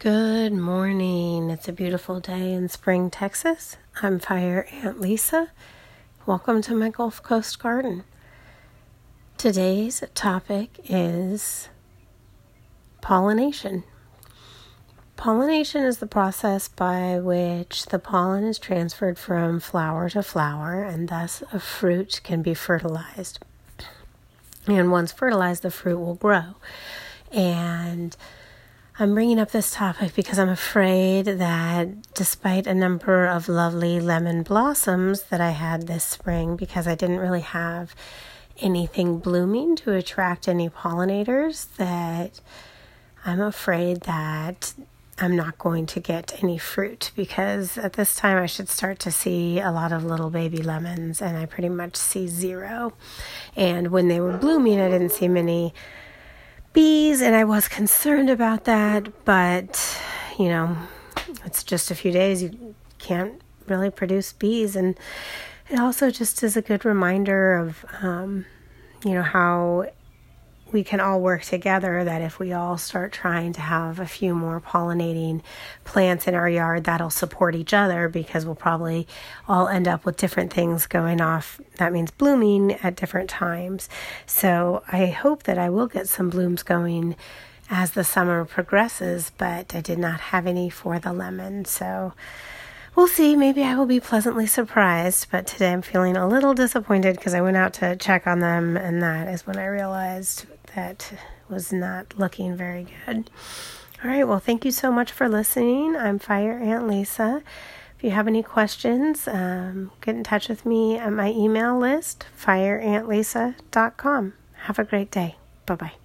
Good morning. It's a beautiful day in Spring, Texas. I'm Fire Ant Lisa. Welcome to my Gulf Coast garden. Today's topic is pollination. Pollination is the process by which the pollen is transferred from flower to flower and thus a fruit can be fertilized. And once fertilized, the fruit will grow. And I'm bringing up this topic because I'm afraid that despite a number of lovely lemon blossoms that I had this spring, because I didn't really have anything blooming to attract any pollinators, that I'm afraid that I'm not going to get any fruit because at this time I should start to see a lot of little baby lemons, and I pretty much see zero. And when they were blooming, I didn't see many bees, and I was concerned about that, but you know, it's just a few days. You can't really produce bees, and it also just is a good reminder of, um, you know, how we can all work together that if we all start trying to have a few more pollinating plants in our yard, that'll support each other because we'll probably all end up with different things going off. That means blooming at different times. So I hope that I will get some blooms going as the summer progresses, but I did not have any for the lemon. So we'll see. Maybe I will be pleasantly surprised. But today I'm feeling a little disappointed because I went out to check on them, and that is when I realized that was not looking very good. All right, well, thank you so much for listening. I'm Fire Ant Lisa. If you have any questions, um, get in touch with me at my email list, fireantlisa.com. Have a great day. Bye bye.